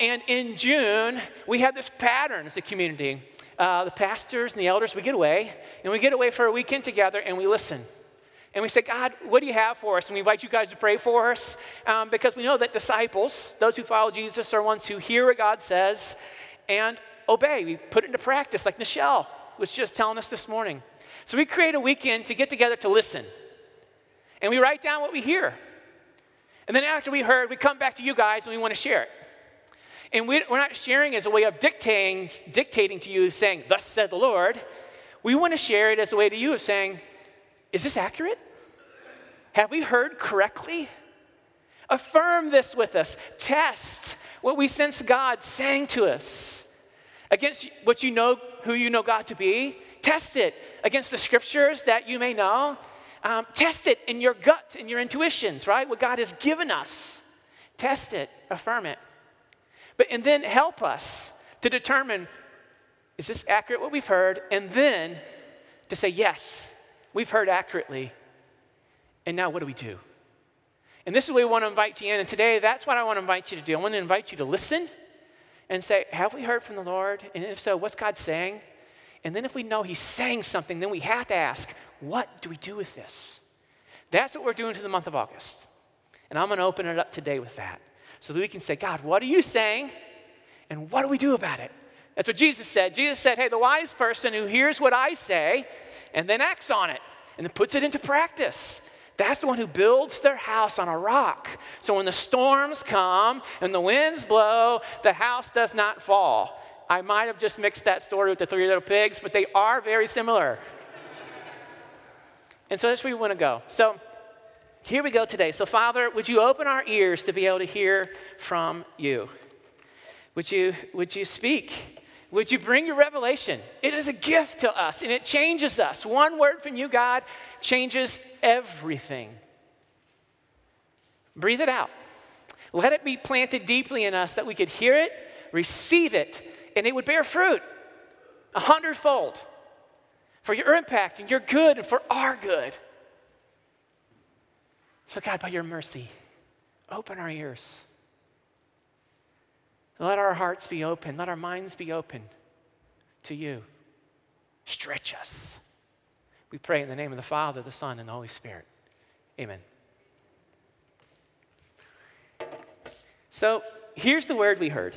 And in June, we have this pattern as a community. Uh, the pastors and the elders, we get away, and we get away for a weekend together and we listen. And we say, God, what do you have for us? And we invite you guys to pray for us um, because we know that disciples, those who follow Jesus, are ones who hear what God says and obey. We put it into practice, like Michelle was just telling us this morning. So we create a weekend to get together to listen. And we write down what we hear. And then after we heard, we come back to you guys and we want to share it. And we, are not sharing as a way of dictating, dictating to you, saying, Thus said the Lord. We want to share it as a way to you of saying, Is this accurate? Have we heard correctly? Affirm this with us. Test what we sense God saying to us against what you know, who you know God to be. Test it against the scriptures that you may know. Um, test it in your gut, in your intuitions, right? What God has given us. Test it, affirm it. But, and then help us to determine is this accurate what we've heard? And then to say, yes, we've heard accurately. And now what do we do? And this is what we want to invite you in. And today, that's what I want to invite you to do. I want to invite you to listen and say, Have we heard from the Lord? And if so, what's God saying? And then if we know He's saying something, then we have to ask, What do we do with this? That's what we're doing for the month of August. And I'm going to open it up today with that so that we can say, God, what are you saying? And what do we do about it? That's what Jesus said. Jesus said, Hey, the wise person who hears what I say and then acts on it and then puts it into practice. That's the one who builds their house on a rock. So when the storms come and the winds blow, the house does not fall. I might have just mixed that story with the three little pigs, but they are very similar. and so that's where we want to go. So here we go today. So, Father, would you open our ears to be able to hear from you? Would you, would you speak? Would you bring your revelation? It is a gift to us and it changes us. One word from you, God, changes everything. Breathe it out. Let it be planted deeply in us that we could hear it, receive it, and it would bear fruit a hundredfold for your impact and your good and for our good. So, God, by your mercy, open our ears. Let our hearts be open. Let our minds be open to you. Stretch us. We pray in the name of the Father, the Son, and the Holy Spirit. Amen. So here's the word we heard.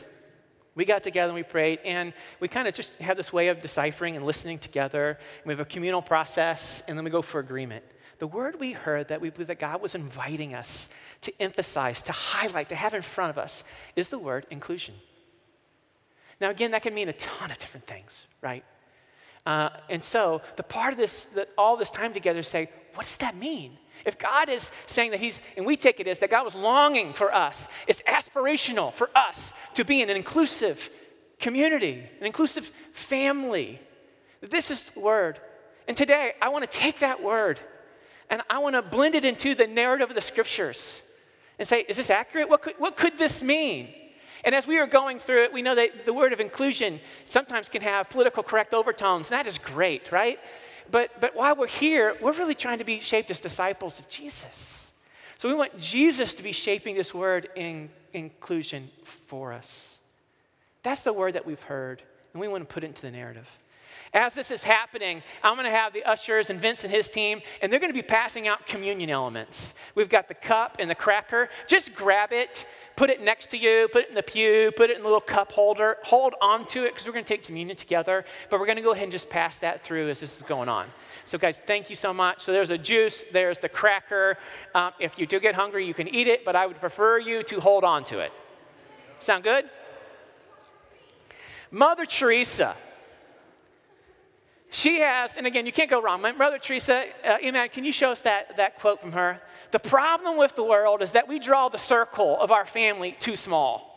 We got together and we prayed, and we kind of just have this way of deciphering and listening together. we have a communal process, and then we go for agreement the word we heard that we believe that God was inviting us to emphasize, to highlight, to have in front of us is the word inclusion. Now, again, that can mean a ton of different things, right? Uh, and so, the part of this, that all this time together, say, what does that mean? If God is saying that He's, and we take it as that God was longing for us, it's aspirational for us to be in an inclusive community, an inclusive family. This is the word. And today, I want to take that word and I want to blend it into the narrative of the scriptures and say, is this accurate? What could, what could this mean? And as we are going through it, we know that the word of inclusion sometimes can have political correct overtones. And that is great, right? But, but while we're here, we're really trying to be shaped as disciples of Jesus. So we want Jesus to be shaping this word in inclusion for us. That's the word that we've heard, and we want to put it into the narrative. As this is happening, I'm going to have the ushers and Vince and his team, and they're going to be passing out communion elements. We've got the cup and the cracker. Just grab it, put it next to you, put it in the pew, put it in the little cup holder, hold on to it because we're going to take communion together. But we're going to go ahead and just pass that through as this is going on. So, guys, thank you so much. So, there's a juice, there's the cracker. Um, if you do get hungry, you can eat it, but I would prefer you to hold on to it. Sound good? Mother Teresa she has, and again, you can't go wrong. My brother Teresa, uh, Iman, can you show us that, that quote from her? The problem with the world is that we draw the circle of our family too small.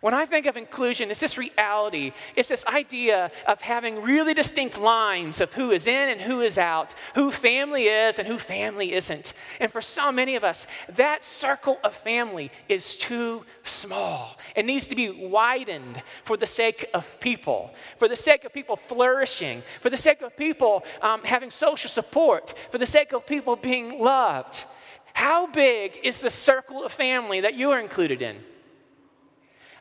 When I think of inclusion, it's this reality. It's this idea of having really distinct lines of who is in and who is out, who family is and who family isn't. And for so many of us, that circle of family is too small. It needs to be widened for the sake of people, for the sake of people flourishing, for the sake of people um, having social support, for the sake of people being loved. How big is the circle of family that you are included in?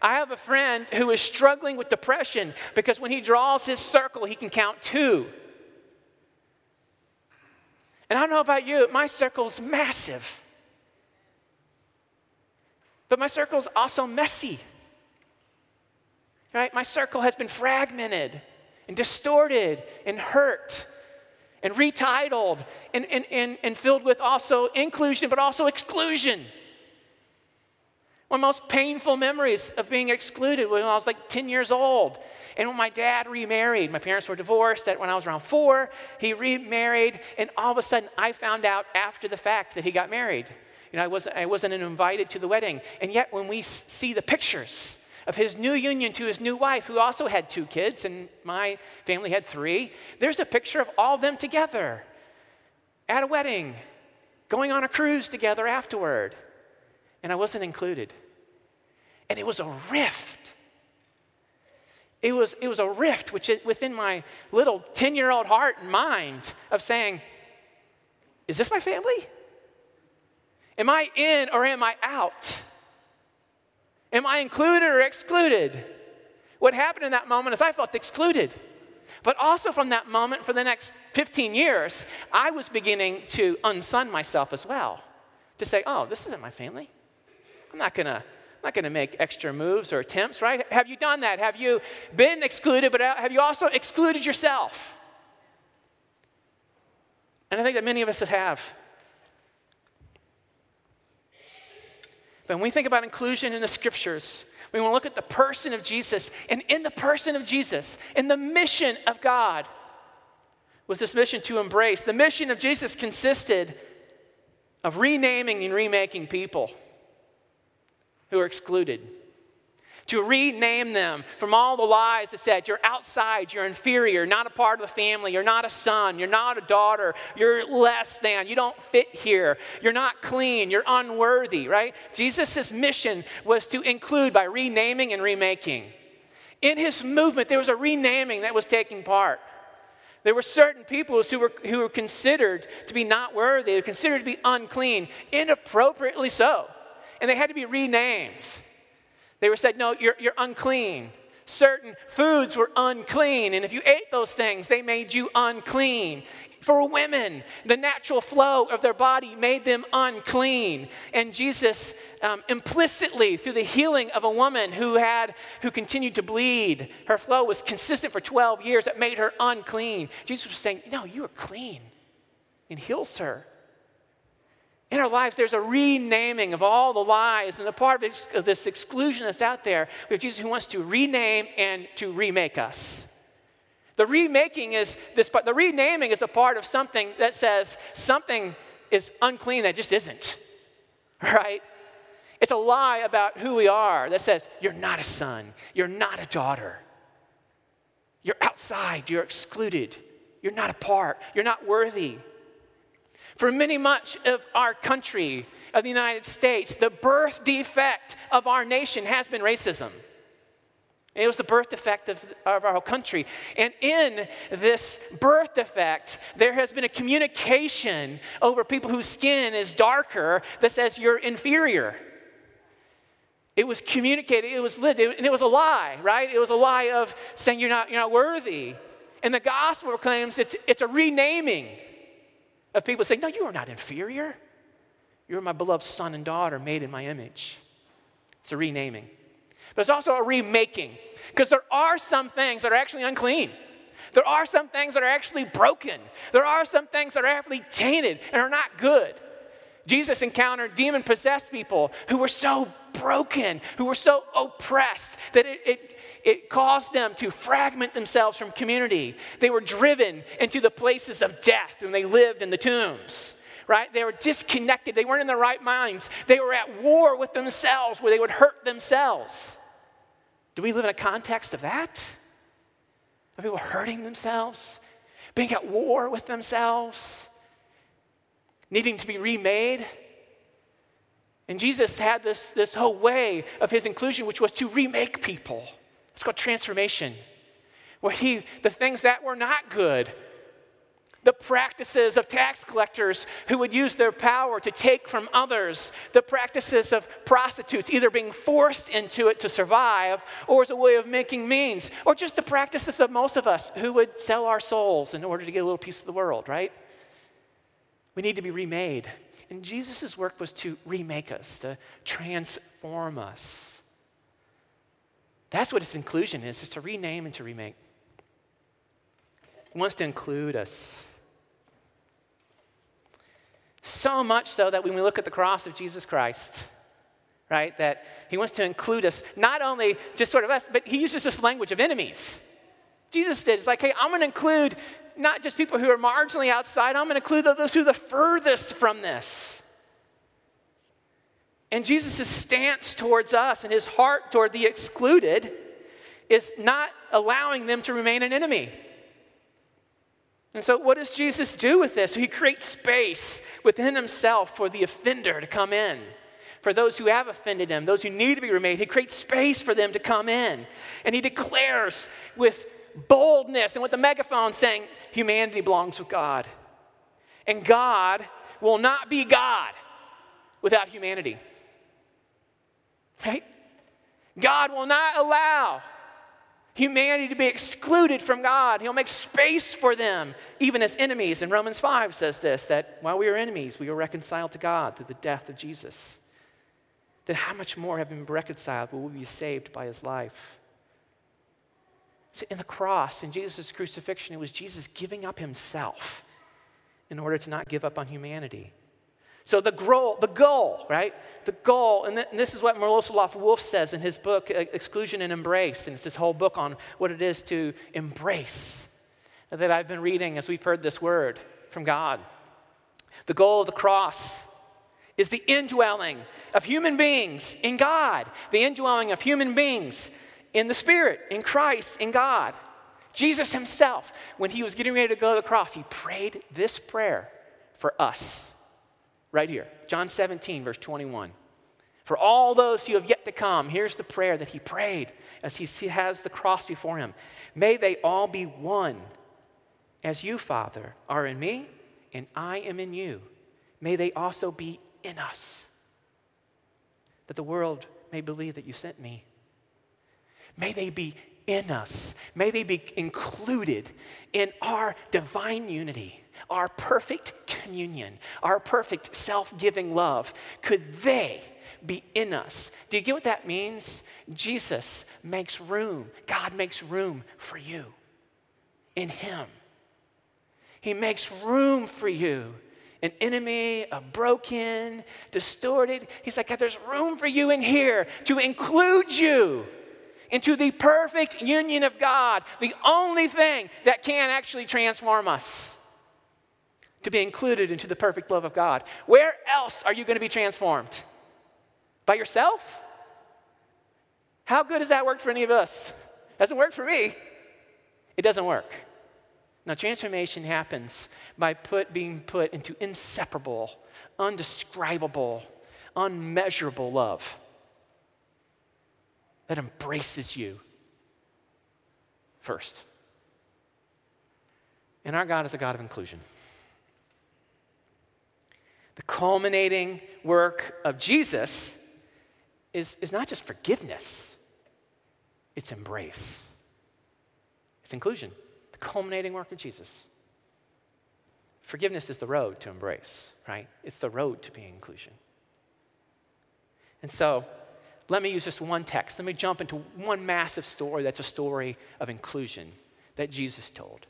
I have a friend who is struggling with depression because when he draws his circle, he can count two. And I don't know about you, my circle's massive. But my circle's also messy. Right? My circle has been fragmented and distorted and hurt and retitled and, and, and, and filled with also inclusion, but also exclusion. One of the most painful memories of being excluded when I was like 10 years old. And when my dad remarried, my parents were divorced when I was around four. He remarried, and all of a sudden I found out after the fact that he got married. You know, I wasn't, I wasn't invited to the wedding. And yet, when we see the pictures of his new union to his new wife, who also had two kids, and my family had three. There's a picture of all them together at a wedding, going on a cruise together afterward. And I wasn't included. And it was a rift. It was, it was a rift which within my little 10 year old heart and mind of saying, Is this my family? Am I in or am I out? Am I included or excluded? What happened in that moment is I felt excluded. But also from that moment, for the next 15 years, I was beginning to unson myself as well. To say, oh, this isn't my family. I'm not gonna, I'm not gonna make extra moves or attempts, right? Have you done that? Have you been excluded, but have you also excluded yourself? And I think that many of us have. But when we think about inclusion in the scriptures, we want to look at the person of Jesus. And in the person of Jesus, in the mission of God, was this mission to embrace. The mission of Jesus consisted of renaming and remaking people who are excluded to rename them from all the lies that said you're outside, you're inferior, not a part of the family, you're not a son, you're not a daughter, you're less than, you don't fit here, you're not clean, you're unworthy, right? Jesus' mission was to include by renaming and remaking. In his movement, there was a renaming that was taking part. There were certain people who were, who were considered to be not worthy, considered to be unclean, inappropriately so. And they had to be renamed. They were said, no, you're, you're unclean. Certain foods were unclean, and if you ate those things, they made you unclean. For women, the natural flow of their body made them unclean. And Jesus, um, implicitly, through the healing of a woman who had, who continued to bleed, her flow was consistent for 12 years, that made her unclean. Jesus was saying, No, you are clean, and heals her. In our lives, there's a renaming of all the lies, and a part of this exclusion that's out there. We have Jesus who wants to rename and to remake us. The remaking is this part, the renaming is a part of something that says something is unclean that just isn't, right? It's a lie about who we are that says, you're not a son, you're not a daughter, you're outside, you're excluded, you're not a part, you're not worthy. For many much of our country, of the United States, the birth defect of our nation has been racism. It was the birth defect of, of our country. And in this birth defect, there has been a communication over people whose skin is darker that says you're inferior. It was communicated, it was lived, and it was a lie, right? It was a lie of saying you're not, you're not worthy. And the gospel proclaims it's, it's a renaming of people saying, No, you are not inferior. You're my beloved son and daughter made in my image. It's a renaming. But it's also a remaking because there are some things that are actually unclean. There are some things that are actually broken. There are some things that are actually tainted and are not good. Jesus encountered demon possessed people who were so broken, who were so oppressed that it, it, it caused them to fragment themselves from community. They were driven into the places of death and they lived in the tombs. Right? They were disconnected. They weren't in their right minds. They were at war with themselves where they would hurt themselves. Do we live in a context of that? Of people hurting themselves, being at war with themselves, needing to be remade? And Jesus had this, this whole way of his inclusion, which was to remake people. It's called transformation, where he, the things that were not good, the practices of tax collectors who would use their power to take from others, the practices of prostitutes, either being forced into it to survive or as a way of making means, or just the practices of most of us who would sell our souls in order to get a little piece of the world, right? We need to be remade. And Jesus' work was to remake us, to transform us. That's what its inclusion is, is to rename and to remake. He wants to include us. So much so that when we look at the cross of Jesus Christ, right, that he wants to include us, not only just sort of us, but he uses this language of enemies. Jesus did. It's like, hey, I'm going to include not just people who are marginally outside, I'm going to include those who are the furthest from this. And Jesus' stance towards us and his heart toward the excluded is not allowing them to remain an enemy. And so, what does Jesus do with this? He creates space within himself for the offender to come in, for those who have offended him, those who need to be remade. He creates space for them to come in. And he declares with boldness and with the megaphone saying, Humanity belongs with God. And God will not be God without humanity. Right? God will not allow humanity to be excluded from God. He'll make space for them, even as enemies. And Romans 5 says this that while we were enemies, we were reconciled to God through the death of Jesus. Then how much more have been reconciled will we be saved by his life? In the cross, in Jesus' crucifixion, it was Jesus giving up himself in order to not give up on humanity. So the goal, the goal, right? The goal, and, th- and this is what Miroslav Volf says in his book, Exclusion and Embrace, and it's this whole book on what it is to embrace uh, that I've been reading as we've heard this word from God. The goal of the cross is the indwelling of human beings in God, the indwelling of human beings in the Spirit, in Christ, in God. Jesus himself, when he was getting ready to go to the cross, he prayed this prayer for us right here. John 17, verse 21. For all those who have yet to come, here's the prayer that he prayed as he has the cross before him. May they all be one, as you, Father, are in me, and I am in you. May they also be in us, that the world may believe that you sent me. May they be in us. May they be included in our divine unity, our perfect communion, our perfect self giving love. Could they be in us? Do you get what that means? Jesus makes room, God makes room for you in Him. He makes room for you. An enemy, a broken, distorted. He's like, there's room for you in here to include you into the perfect union of God, the only thing that can actually transform us to be included into the perfect love of God. Where else are you going to be transformed? By yourself? How good has that worked for any of us? Doesn't work for me. It doesn't work. Now, transformation happens by put, being put into inseparable, undescribable, unmeasurable love that embraces you first. And our God is a God of inclusion. The culminating work of Jesus is, is not just forgiveness, it's embrace, it's inclusion. The culminating work of Jesus. Forgiveness is the road to embrace, right? It's the road to being inclusion. And so, let me use just one text. Let me jump into one massive story that's a story of inclusion that Jesus told.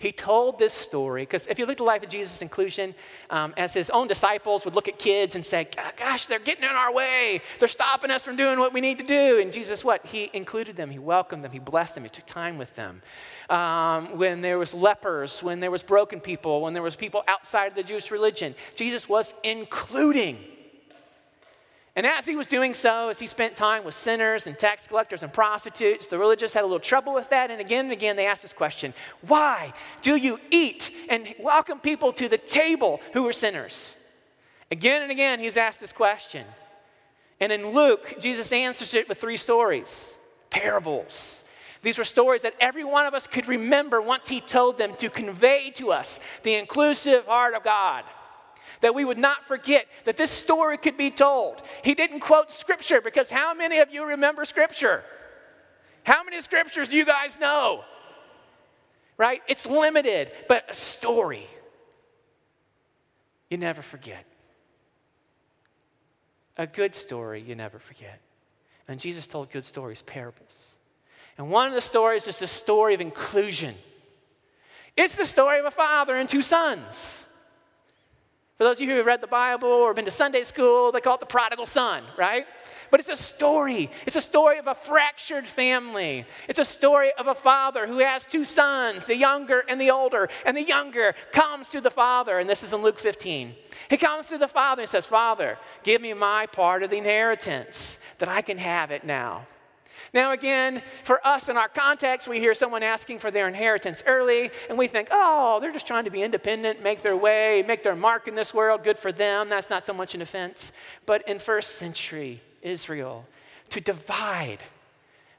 He told this story because if you look at the life of Jesus' inclusion, um, as his own disciples would look at kids and say, Gosh, they're getting in our way. They're stopping us from doing what we need to do. And Jesus, what? He included them, he welcomed them, he blessed them, he took time with them. Um, when there was lepers, when there was broken people, when there was people outside of the Jewish religion, Jesus was including and as he was doing so, as he spent time with sinners and tax collectors and prostitutes, the religious had a little trouble with that. And again and again, they asked this question Why do you eat and welcome people to the table who are sinners? Again and again, he's asked this question. And in Luke, Jesus answers it with three stories, parables These were stories that every one of us could remember once he told them to convey to us the inclusive heart of God. That we would not forget that this story could be told. He didn't quote scripture because how many of you remember scripture? How many scriptures do you guys know? Right? It's limited, but a story you never forget. A good story you never forget. And Jesus told good stories, parables. And one of the stories is the story of inclusion. It's the story of a father and two sons. For those of you who have read the Bible or been to Sunday school, they call it the prodigal son, right? But it's a story. It's a story of a fractured family. It's a story of a father who has two sons, the younger and the older. And the younger comes to the father, and this is in Luke 15. He comes to the father and says, Father, give me my part of the inheritance that I can have it now. Now, again, for us in our context, we hear someone asking for their inheritance early, and we think, oh, they're just trying to be independent, make their way, make their mark in this world, good for them. That's not so much an offense. But in first century Israel, to divide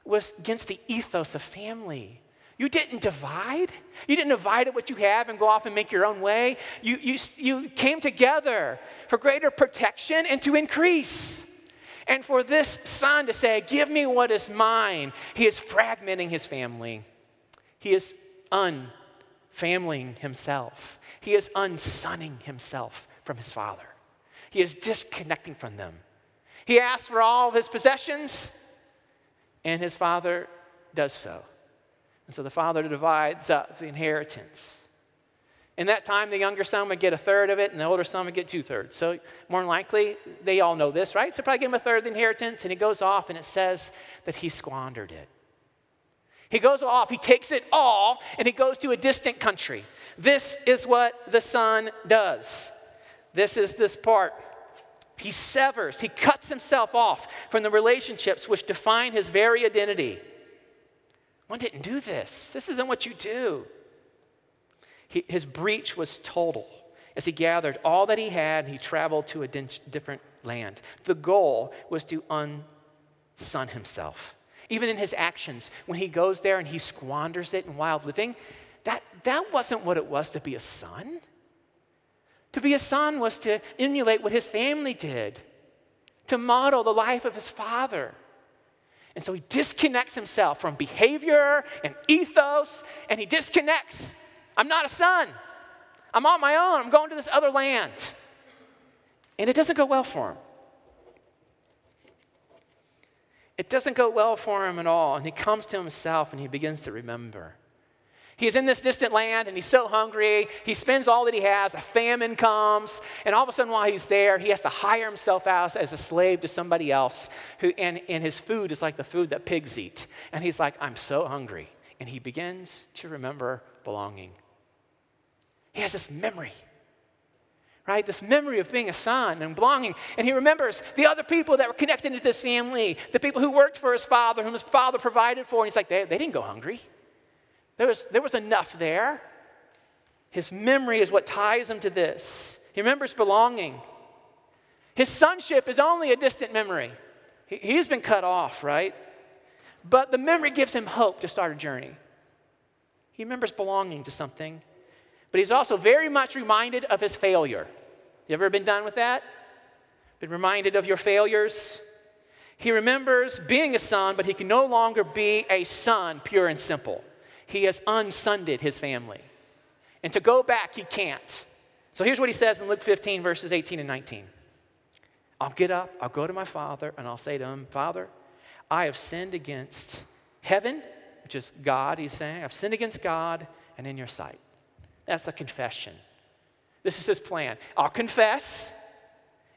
was against the ethos of family. You didn't divide. You didn't divide at what you have and go off and make your own way. You, you, you came together for greater protection and to increase. And for this son to say, Give me what is mine, he is fragmenting his family. He is unfamilying himself. He is unsonning himself from his father. He is disconnecting from them. He asks for all of his possessions, and his father does so. And so the father divides up the inheritance. In that time, the younger son would get a third of it, and the older son would get two thirds. So, more than likely, they all know this, right? So, probably give him a third of the inheritance, and he goes off, and it says that he squandered it. He goes off, he takes it all, and he goes to a distant country. This is what the son does. This is this part. He severs, he cuts himself off from the relationships which define his very identity. One didn't do this. This isn't what you do. He, his breach was total as he gathered all that he had and he traveled to a different land. The goal was to unson himself. Even in his actions, when he goes there and he squanders it in wild living, that, that wasn't what it was to be a son. To be a son was to emulate what his family did, to model the life of his father. And so he disconnects himself from behavior and ethos, and he disconnects I'm not a son. I'm on my own. I'm going to this other land. And it doesn't go well for him. It doesn't go well for him at all. And he comes to himself and he begins to remember. He's in this distant land and he's so hungry. He spends all that he has. A famine comes. And all of a sudden, while he's there, he has to hire himself out as a slave to somebody else. Who, and, and his food is like the food that pigs eat. And he's like, I'm so hungry. And he begins to remember belonging. He has this memory, right? This memory of being a son and belonging. And he remembers the other people that were connected to this family, the people who worked for his father, whom his father provided for. And he's like, they, they didn't go hungry. There was, there was enough there. His memory is what ties him to this. He remembers belonging. His sonship is only a distant memory. He, he's been cut off, right? But the memory gives him hope to start a journey. He remembers belonging to something but he's also very much reminded of his failure. You ever been done with that? Been reminded of your failures? He remembers being a son, but he can no longer be a son, pure and simple. He has unsunded his family. And to go back, he can't. So here's what he says in Luke 15, verses 18 and 19. I'll get up, I'll go to my father, and I'll say to him, Father, I have sinned against heaven, which is God, he's saying. I've sinned against God and in your sight. That's a confession. This is his plan. I'll confess,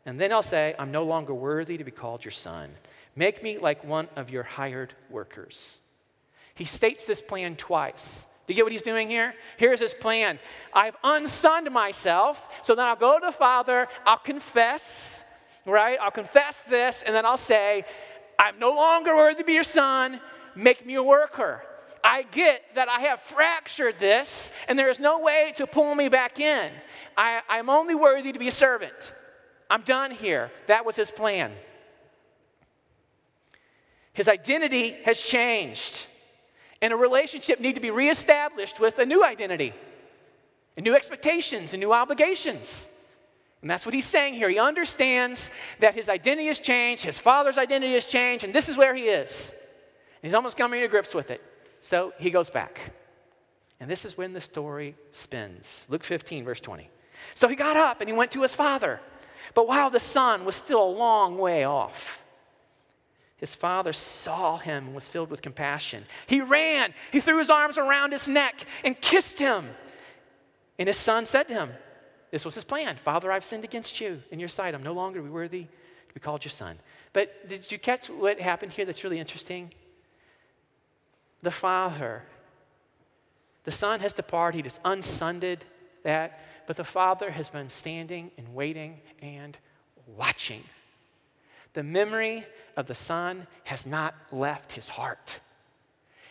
and then I'll say, I'm no longer worthy to be called your son. Make me like one of your hired workers. He states this plan twice. Do you get what he's doing here? Here's his plan. I've unsonned myself, so then I'll go to the Father, I'll confess, right? I'll confess this, and then I'll say, I'm no longer worthy to be your son. Make me a worker. I get that I have fractured this and there is no way to pull me back in. I, I'm only worthy to be a servant. I'm done here. That was his plan. His identity has changed. And a relationship need to be reestablished with a new identity, and new expectations, and new obligations. And that's what he's saying here. He understands that his identity has changed, his father's identity has changed, and this is where he is. And he's almost coming to grips with it. So he goes back. And this is when the story spins. Luke 15, verse 20. So he got up and he went to his father. But while the son was still a long way off, his father saw him and was filled with compassion. He ran, he threw his arms around his neck and kissed him. And his son said to him, this was his plan. Father, I've sinned against you in your sight. I'm no longer worthy to be called your son. But did you catch what happened here that's really interesting? The father, the son has departed, he unsunded that, but the father has been standing and waiting and watching. The memory of the son has not left his heart.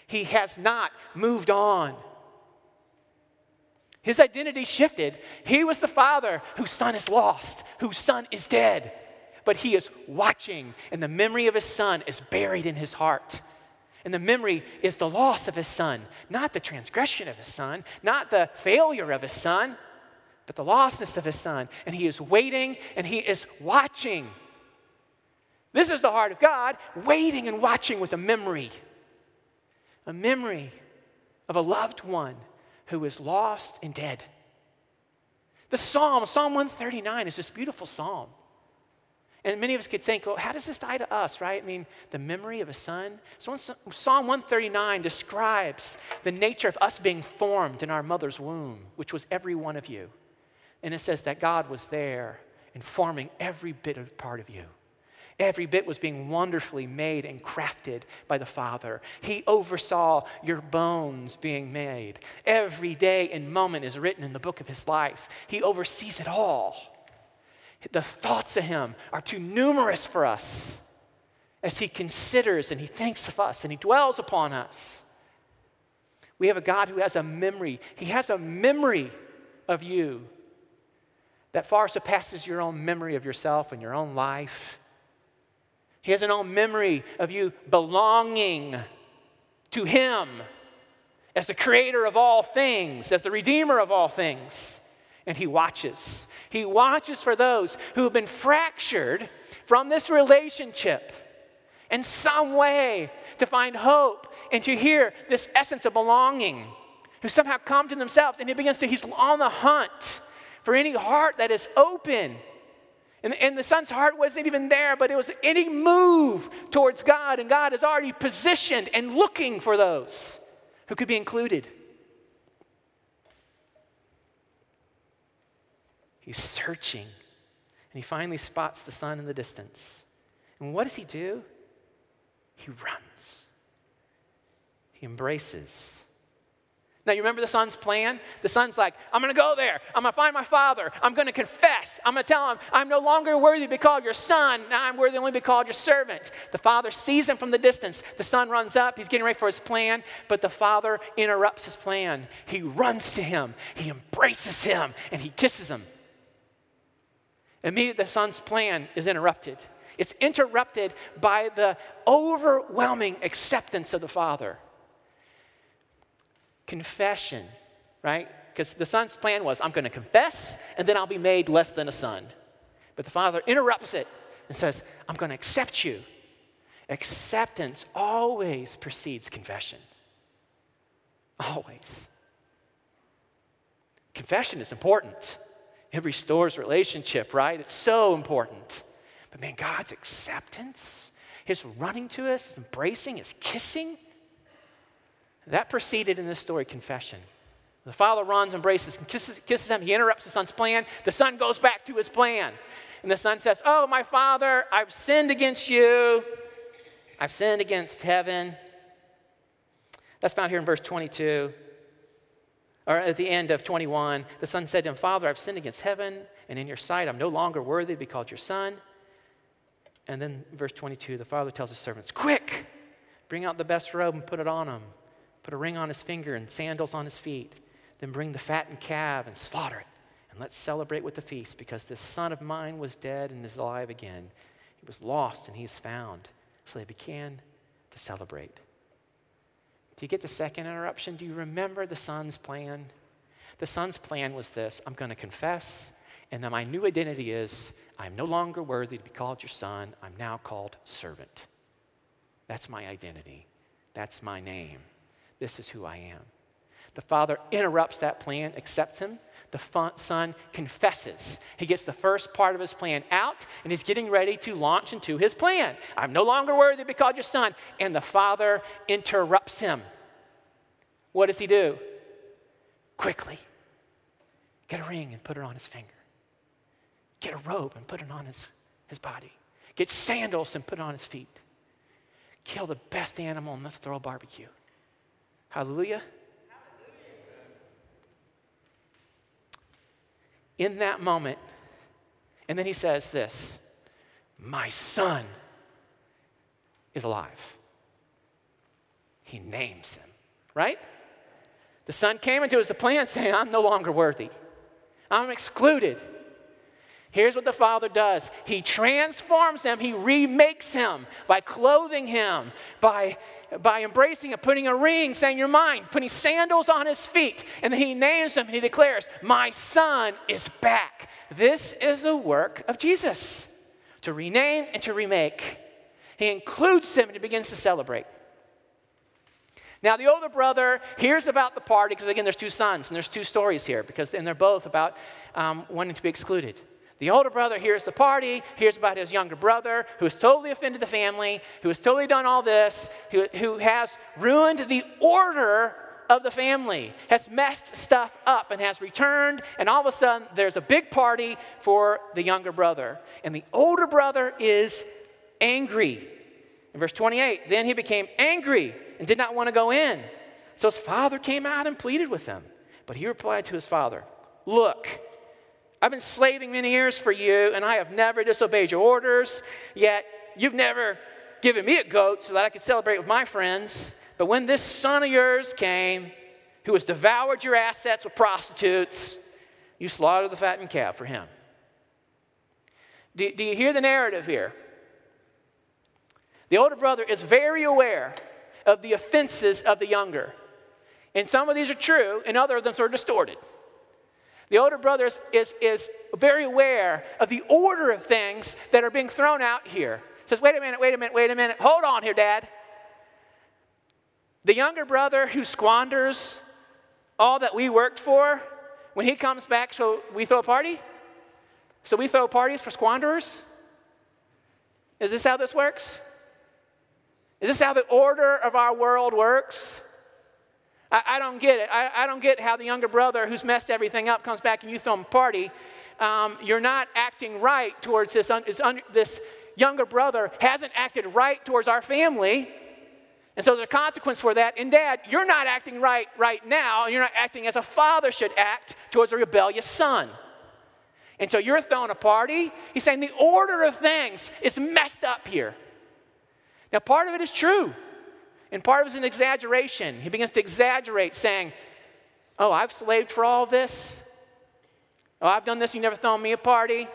He has not moved on. His identity shifted. He was the father whose son is lost, whose son is dead. But he is watching, and the memory of his son is buried in his heart. And the memory is the loss of his son, not the transgression of his son, not the failure of his son, but the lostness of his son. And he is waiting and he is watching. This is the heart of God, waiting and watching with a memory. A memory of a loved one who is lost and dead. The psalm, Psalm 139, is this beautiful psalm. And many of us could think, well, how does this tie to us, right? I mean, the memory of a son. So Psalm 139 describes the nature of us being formed in our mother's womb, which was every one of you. And it says that God was there in forming every bit of part of you. Every bit was being wonderfully made and crafted by the Father. He oversaw your bones being made. Every day and moment is written in the book of His life. He oversees it all. The thoughts of Him are too numerous for us as He considers and He thinks of us and He dwells upon us. We have a God who has a memory. He has a memory of you that far surpasses your own memory of yourself and your own life. He has an own memory of you belonging to Him as the creator of all things, as the redeemer of all things. And He watches. He watches for those who have been fractured from this relationship in some way to find hope and to hear this essence of belonging, who somehow come to themselves and He begins to, He's on the hunt for any heart that is open and, and the son's heart wasn't even there, but it was any move towards God, and God is already positioned and looking for those who could be included. He's searching, and he finally spots the son in the distance. And what does he do? He runs, he embraces now, you remember the son's plan? The son's like, I'm going to go there. I'm going to find my father. I'm going to confess. I'm going to tell him, I'm no longer worthy to be called your son. Now I'm worthy only to be called your servant. The father sees him from the distance. The son runs up. He's getting ready for his plan, but the father interrupts his plan. He runs to him, he embraces him, and he kisses him. Immediately, the son's plan is interrupted. It's interrupted by the overwhelming acceptance of the father confession, right? Because the son's plan was, I'm going to confess and then I'll be made less than a son. But the father interrupts it and says, I'm going to accept you. Acceptance always precedes confession. Always. Confession is important. It restores relationship, right? It's so important. But man, God's acceptance, his running to us, his embracing, his kissing, that preceded in this story confession. The father runs, embraces, kisses, kisses him. He interrupts the son's plan. The son goes back to his plan. And the son says, Oh, my father, I've sinned against you. I've sinned against heaven. That's found here in verse 22. Or at the end of 21, the son said to him, Father, I've sinned against heaven, and in your sight I'm no longer worthy to be called your son. And then verse 22, the father tells his servants, Quick, bring out the best robe and put it on him put a ring on his finger and sandals on his feet. Then bring the fattened calf and slaughter it. And let's celebrate with the feast because this son of mine was dead and is alive again. He was lost and he is found. So they began to celebrate. Do you get the second interruption? Do you remember the son's plan? The son's plan was this I'm going to confess, and then my new identity is I'm no longer worthy to be called your son. I'm now called servant. That's my identity. That's my name. This is who I am. The father interrupts that plan, accepts him. The son confesses. He gets the first part of his plan out, and he's getting ready to launch into his plan. I'm no longer worthy to be called your son. And the father interrupts him. What does he do? Quickly, get a ring and put it on his finger. Get a robe and put it on his, his body. Get sandals and put it on his feet. Kill the best animal and let's throw a barbecue. Hallelujah. In that moment, and then he says this My son is alive. He names him, right? The son came into his plan saying, I'm no longer worthy. I'm excluded. Here's what the Father does He transforms him, He remakes him by clothing him, by, by embracing him, putting a ring, saying, You're mine, putting sandals on his feet. And then He names him and He declares, My son is back. This is the work of Jesus to rename and to remake. He includes him and he begins to celebrate. Now, the older brother hears about the party because, again, there's two sons, and there's two stories here, because, and they're both about um, wanting to be excluded. The older brother hears the party, hears about his younger brother, who has totally offended the family, who has totally done all this, who, who has ruined the order of the family, has messed stuff up, and has returned. And all of a sudden, there's a big party for the younger brother. And the older brother is angry. In verse 28, then he became angry and did not want to go in. So his father came out and pleaded with him. But he replied to his father, Look, I've been slaving many years for you, and I have never disobeyed your orders, yet you've never given me a goat so that I could celebrate with my friends. But when this son of yours came, who has devoured your assets with prostitutes, you slaughtered the fattened calf for him. Do, do you hear the narrative here? The older brother is very aware of the offenses of the younger. And some of these are true, and other of them are distorted. The older brother is, is, is very aware of the order of things that are being thrown out here. Says, wait a minute, wait a minute, wait a minute. Hold on here, Dad. The younger brother who squanders all that we worked for, when he comes back, so we throw a party? So we throw parties for squanderers? Is this how this works? Is this how the order of our world works? I, I don't get it. I, I, don't get how the younger brother who's messed everything up comes back and you throw him a party. Um, you're not acting right towards this, un, un, this younger brother hasn't acted right towards our family. And so there's a consequence for that. And dad, you're not acting right right now. and You're not acting as a father should act towards a rebellious son. And so you're throwing a party. He's saying the order of things is messed up here. Now, part of it is true. And part of it is an exaggeration. He begins to exaggerate, saying, Oh, I've slaved for all this. Oh, I've done this. You never thrown me a party.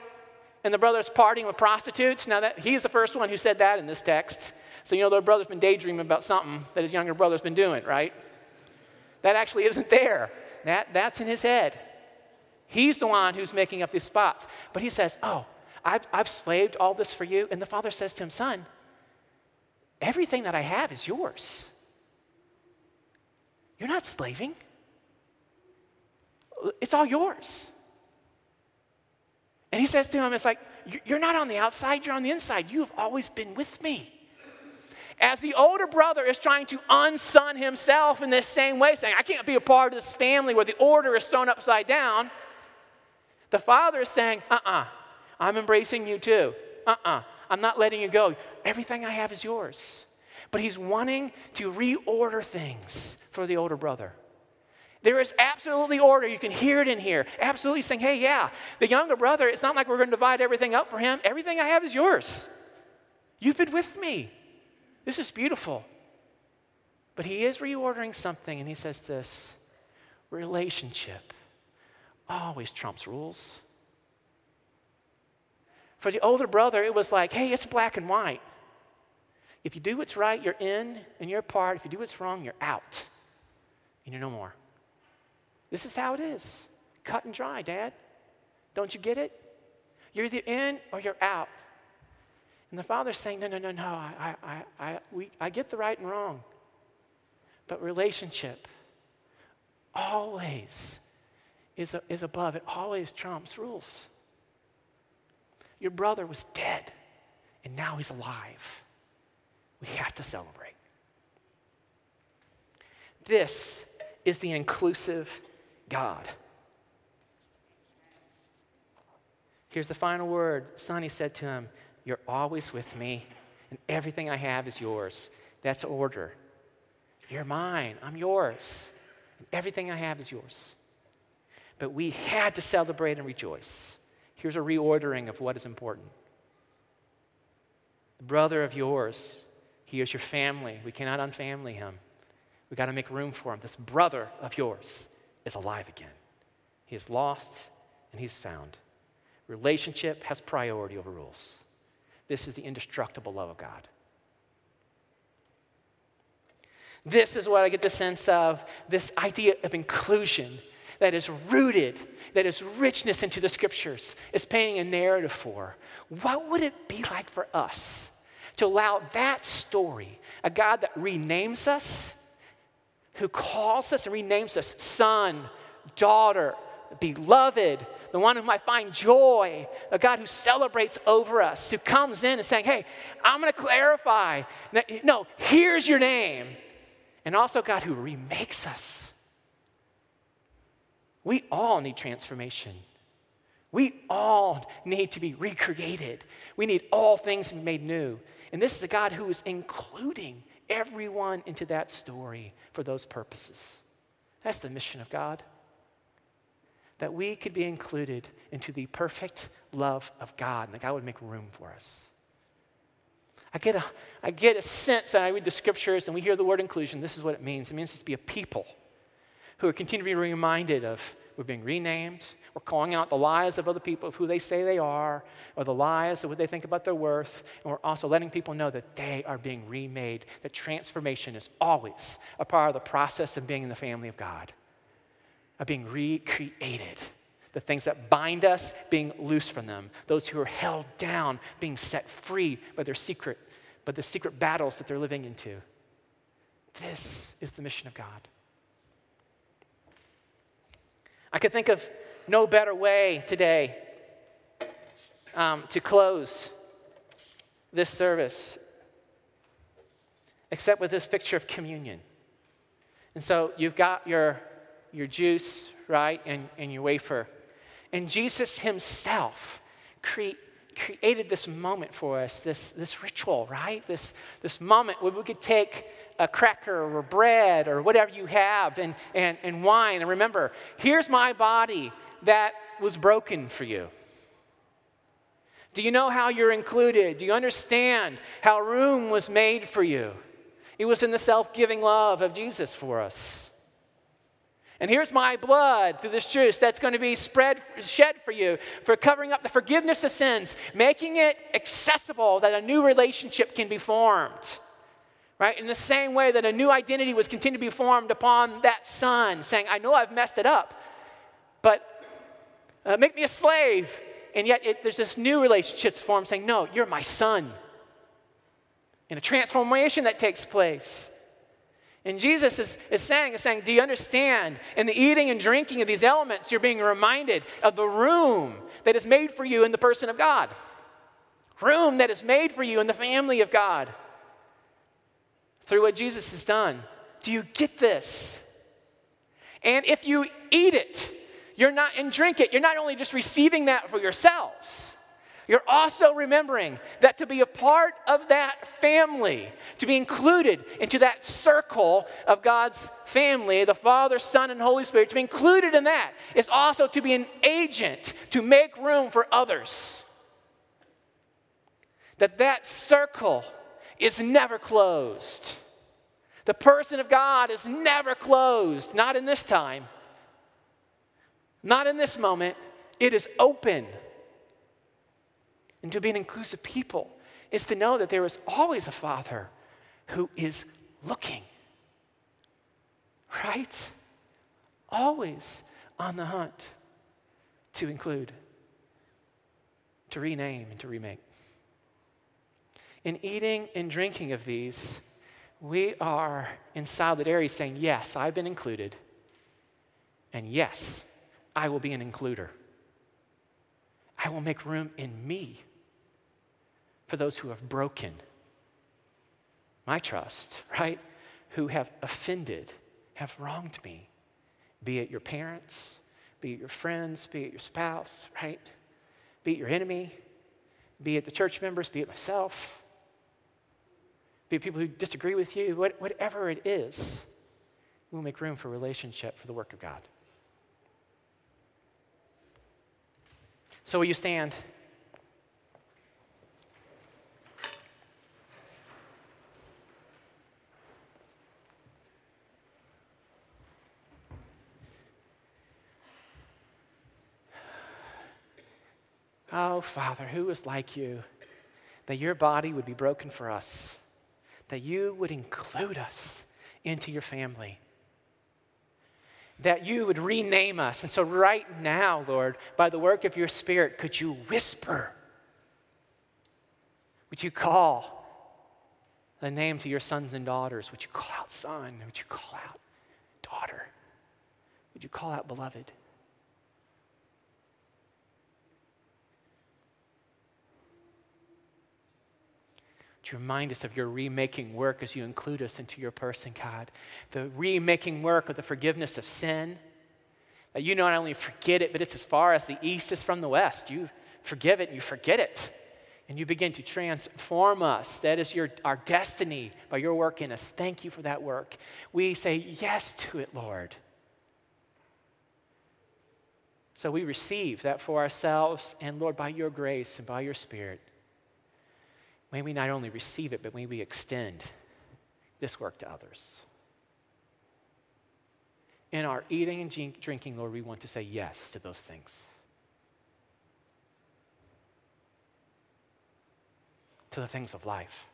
And the brother's partying with prostitutes. Now, that he's the first one who said that in this text. So, you know, the brother's been daydreaming about something that his younger brother's been doing, right? That actually isn't there. That, that's in his head. He's the one who's making up these spots. But he says, Oh, I've, I've slaved all this for you. And the father says to him, Son, Everything that I have is yours. You're not slaving, it's all yours. And he says to him, It's like, you're not on the outside, you're on the inside. You have always been with me. As the older brother is trying to unson himself in this same way, saying, I can't be a part of this family where the order is thrown upside down, the father is saying, Uh uh-uh, uh, i am embracing you too. Uh uh-uh, uh, I'm not letting you go. Everything I have is yours. But he's wanting to reorder things for the older brother. There is absolutely order. You can hear it in here. Absolutely saying, hey, yeah, the younger brother, it's not like we're going to divide everything up for him. Everything I have is yours. You've been with me. This is beautiful. But he is reordering something, and he says this relationship always trumps rules. For the older brother, it was like, hey, it's black and white. If you do what's right, you're in and you're part. If you do what's wrong, you're out and you're no more. This is how it is. Cut and dry, Dad. Don't you get it? You're either in or you're out. And the father's saying, No, no, no, no. I, I, I, we, I get the right and wrong. But relationship always is, a, is above, it always trumps rules. Your brother was dead, and now he's alive. We have to celebrate. This is the inclusive God. Here's the final word. Sonny said to him, You're always with me, and everything I have is yours. That's order. You're mine, I'm yours. And everything I have is yours. But we had to celebrate and rejoice. Here's a reordering of what is important. The brother of yours, he is your family. We cannot unfamily him. We got to make room for him. This brother of yours is alive again. He is lost and he's found. Relationship has priority over rules. This is the indestructible love of God. This is what I get the sense of this idea of inclusion that is rooted, that is richness into the scriptures, is painting a narrative for. What would it be like for us to allow that story, a God that renames us, who calls us and renames us son, daughter, beloved, the one whom I find joy, a God who celebrates over us, who comes in and saying, Hey, I'm going to clarify. No, here's your name and also God who remakes us. We all need transformation. We all need to be recreated. We need all things to be made new. And this is the God who is including everyone into that story for those purposes. That's the mission of God. That we could be included into the perfect love of God, and that God would make room for us. I get, a, I get a sense, and I read the scriptures and we hear the word inclusion. This is what it means it means to be a people who are continually being reminded of. We're being renamed, we're calling out the lies of other people of who they say they are, or the lies of what they think about their worth, and we're also letting people know that they are being remade, that transformation is always a part of the process of being in the family of God, of being recreated. The things that bind us being loose from them, those who are held down being set free by their secret, by the secret battles that they're living into. This is the mission of God. I could think of no better way today um, to close this service except with this picture of communion. And so you've got your, your juice, right, and, and your wafer. And Jesus himself cre- created this moment for us, this, this ritual, right? This, this moment where we could take a cracker or bread or whatever you have and, and, and wine. And remember, here's my body that was broken for you. Do you know how you're included? Do you understand how room was made for you? It was in the self giving love of Jesus for us. And here's my blood through this juice that's going to be spread, shed for you for covering up the forgiveness of sins, making it accessible that a new relationship can be formed. Right? In the same way that a new identity was continued to be formed upon that son, saying, I know I've messed it up, but uh, make me a slave. And yet it, there's this new relationship formed saying, No, you're my son. And a transformation that takes place. And Jesus is, is saying, is saying, Do you understand? In the eating and drinking of these elements, you're being reminded of the room that is made for you in the person of God. Room that is made for you in the family of God through what Jesus has done. Do you get this? And if you eat it, you're not and drink it, you're not only just receiving that for yourselves you're also remembering that to be a part of that family, to be included into that circle of God's family, the Father, Son, and Holy Spirit, to be included in that is also to be an agent to make room for others. That that circle is never closed. The person of God is never closed, not in this time, not in this moment. It is open and to be an inclusive people is to know that there is always a Father who is looking. Right? Always on the hunt to include, to rename, and to remake. In eating and drinking of these, we are in solidarity saying, Yes, I've been included. And yes, I will be an includer. I will make room in me for those who have broken my trust, right? Who have offended, have wronged me, be it your parents, be it your friends, be it your spouse, right? Be it your enemy, be it the church members, be it myself, be people who disagree with you, whatever it is, we'll make room for relationship for the work of God. So, will you stand? Oh, Father, who is like you? That your body would be broken for us, that you would include us into your family, that you would rename us. And so, right now, Lord, by the work of your Spirit, could you whisper? Would you call a name to your sons and daughters? Would you call out son? Would you call out daughter? Would you call out beloved? To remind us of your remaking work as you include us into your person, God. The remaking work of the forgiveness of sin. That you not only forget it, but it's as far as the east is from the west. You forgive it and you forget it. And you begin to transform us. That is your, our destiny by your work in us. Thank you for that work. We say yes to it, Lord. So we receive that for ourselves, and Lord, by your grace and by your Spirit, may we not only receive it, but may we extend this work to others. In our eating and drinking, Lord, we want to say yes to those things. To the things of life.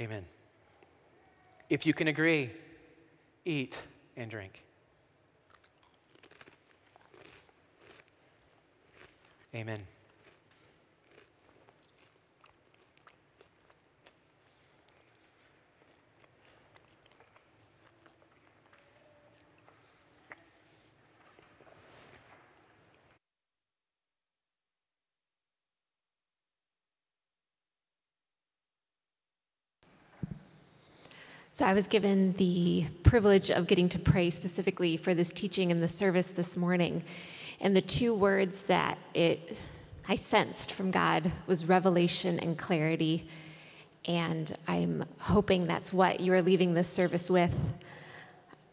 Amen. If you can agree, eat and drink. Amen. So, I was given the privilege of getting to pray specifically for this teaching and the service this morning. And the two words that it I sensed from God was revelation and clarity. And I'm hoping that's what you are leaving this service with.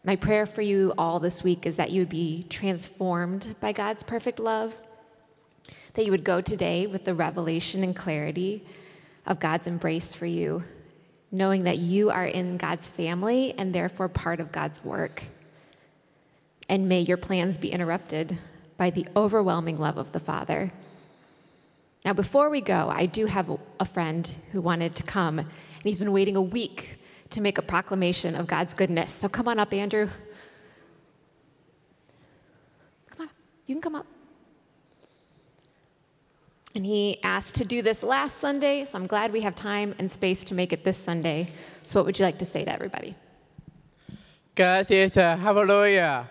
My prayer for you all this week is that you would be transformed by God's perfect love, that you would go today with the revelation and clarity of God's embrace for you, knowing that you are in God's family and therefore part of God's work. And may your plans be interrupted by the overwhelming love of the Father. Now, before we go, I do have a friend who wanted to come, and he's been waiting a week to make a proclamation of God's goodness. So come on up, Andrew. Come on, you can come up. And he asked to do this last Sunday, so I'm glad we have time and space to make it this Sunday. So, what would you like to say to everybody? Gracias, uh, hallelujah.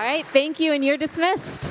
All right, thank you, and you're dismissed.